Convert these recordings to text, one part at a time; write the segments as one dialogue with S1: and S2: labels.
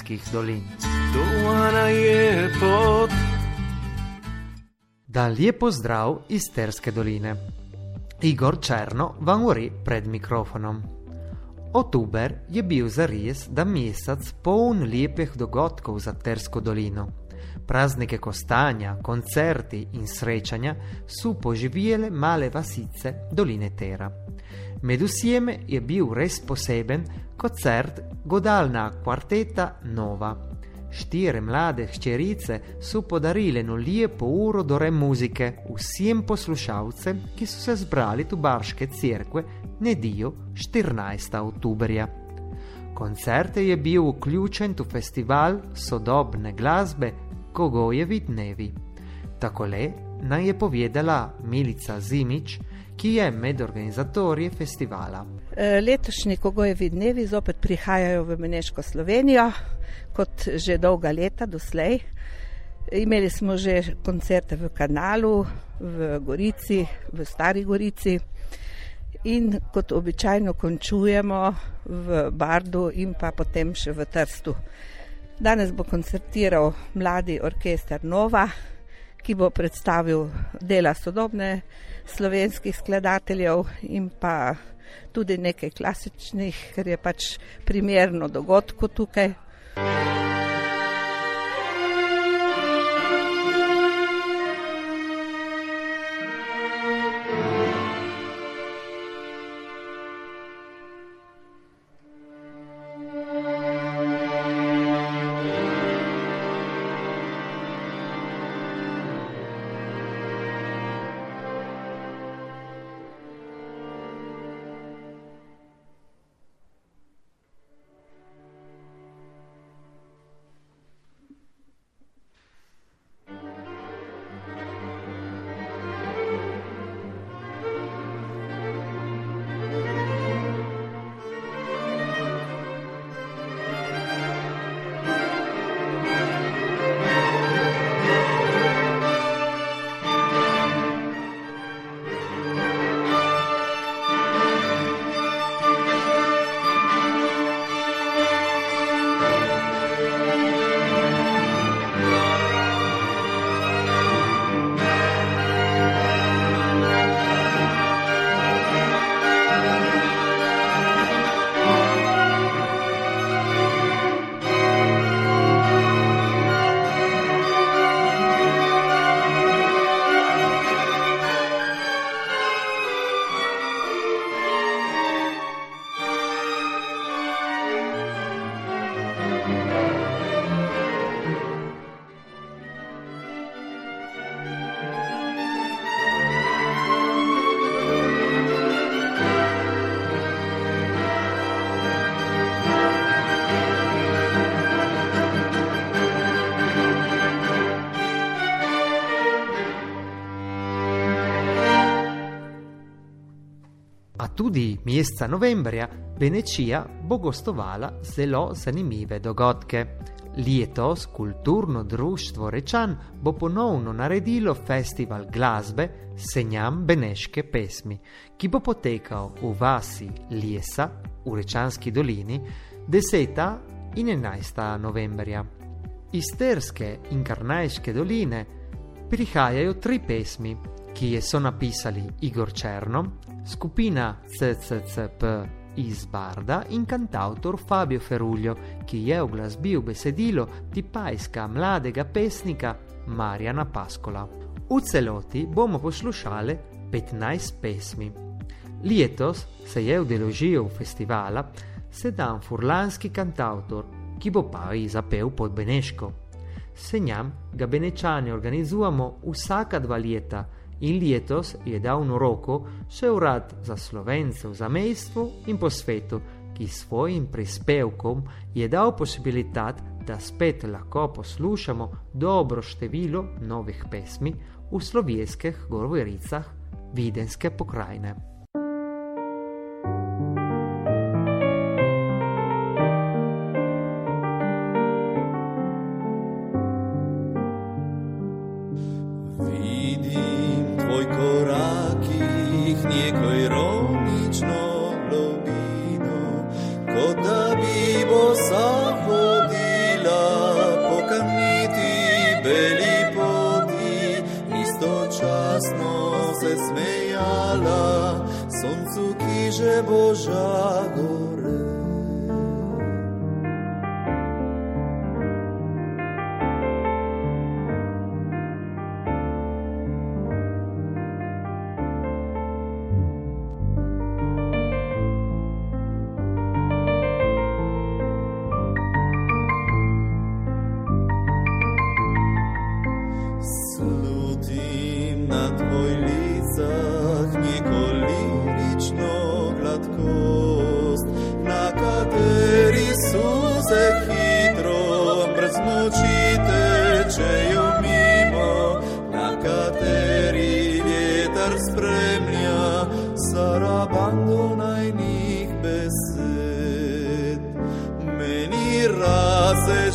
S1: Isterskih dolin.
S2: Je pot.
S1: Dan lijepo zdrav iz Terske doline. Igor Černo vam uri pred mikrofonom. Otuber je bil zares da mesec poln lepih dogodkov za Tersko dolino. Praznike kostanja, koncerti in srečanja so poživele male vasice doline Tera. Med vsemi je bil res poseben koncert godalna kvarteta Nova. Štiri mlade hčerice so podarile eno lepo uro do re muzike vsem poslušalcem, ki so se zbrali tu Barške cerkve nedijo 14. oktoberja. Koncert je bil vključen v festival sodobne glasbe Kogojevi dnevi. Takole naj je povedala Milica Zimič, ki je med organizatorji festivala.
S3: E, letošnji Kogojevi dnevi zopet prihajajo v Meneško Slovenijo, kot že dolga leta doslej. Imeli smo že koncerte v kanalu, v Gorici, v Stari Gorici in kot običajno končujemo v Bardu in pa potem še v Trstu. Danes bo koncertiral mladi orkester Nova, ki bo predstavil dela sodobne slovenskih skladateljev in pa tudi nekaj klasičnih, ker je pač primerno dogodku tukaj.
S1: Tudi meseca novembra Venecija bo gostovala zelo zanimive dogodke. Letos kulturno društvo Rečan bo ponovno naredilo festival glasbe Senjam Beneške pesmi, ki bo potekal v vasi Liesa v Rečanski dolini 10. in 11. novembra. Iz Terske in Karnajske doline prihajajo tri pesmi, ki je so napisali Igor Černo, skupina CCCP iz Barda in kantautor Fabio Feruglio, ki je oglasbil besedilo tipajska mladega pesnika Marjana Paskola. V celoti bomo poslušali 15 pesmi. Letos se je udeležil festivala sedam furlanski kantautor, ki bo pa i zapel pod Beneško. Senjam ga benečani organizujemo vsaka dva leta, in letos je dal na roko še urad za slovence v zamestvu in po svetu, ki svojim prispevkom je dal posibilitat, da spet lahko poslušamo dobro število novih pesmi v slovenskih govoricah videnske pokrajine.
S4: neko ironično globino, kot da bi bosa hodila po kamniti beli poti, istočasno se smejala soncu, ki že boža.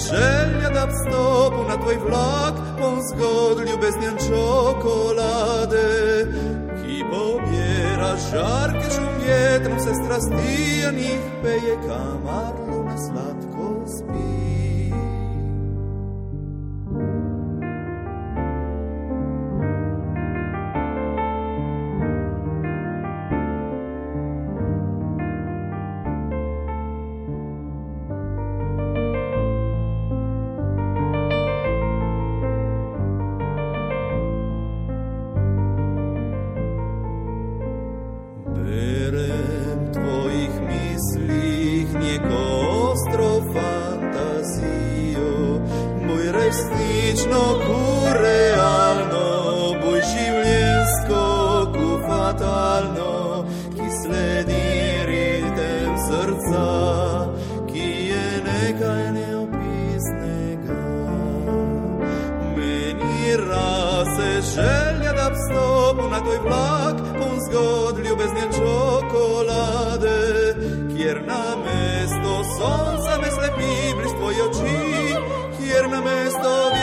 S4: Želja da vstopu na tvoj vlak, pon zgod ljubeznijan čokolade, ki pobjera žarke šum vjetrom se strasti, a njih peje kamar, na slatko spi. resnično, ku realno, boj življensko, ku fatalno, ki sledi ritem srca, ki je nekaj neopisnega. Meni rase želja, da vstopu na tvoj vlak, pun zgod ljubezne čokolade, kjer nam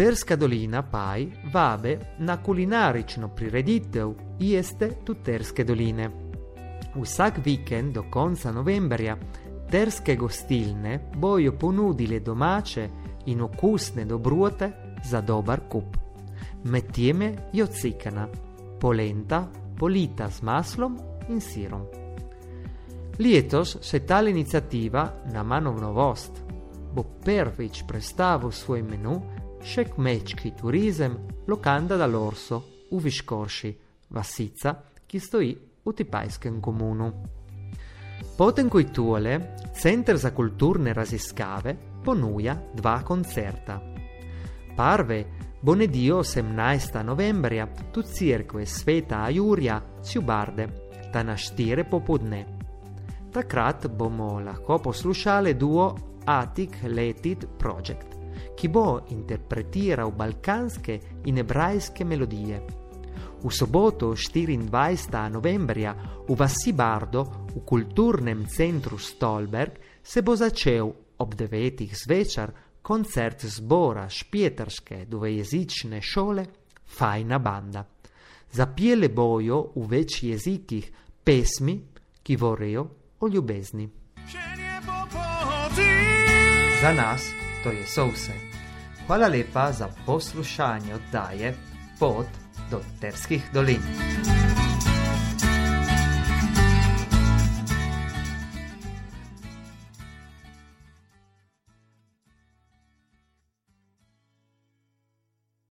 S1: Terska dolina paj vabe na kulinarično prireditev jeste tu Terske doline. Vsak vikend do konca novembra terske gostilne bojo ponudile domače in okusne dobrote za dober kup. Med teme je odsekana, polenta, polita z maslom in sirom. Letos se ta inicijativa na manov novost bo prvič predstavil svoj menu še kmečki turizem Lokanda dall'Orso v Viškorši, vasica, ki stoji v Tipajskem komunu. Potem ko je tole, Center za kulturne raziskave ponuja dva koncerta. Prve bo nedio 18. novembra tu cerkve Sveta Ajurja Ciubarde, da na štire popodne. Takrat bomo lahko poslušali duo Attic Letit Project ki bo interpretiral balkanske in hebrajske melodije. V soboto 24. novembra v Vasi Bardo v kulturnem centru Stolberg se bo začel ob devetih zvečer koncert zbora špietarske dvojezične šole Fajna banda. Zapijele bojo v več jezikih pesmi, ki vorejo o ljubezni. Za nas to je so vse. Hvala lepa za poslušanje oddaje Pot do Terskih dolin.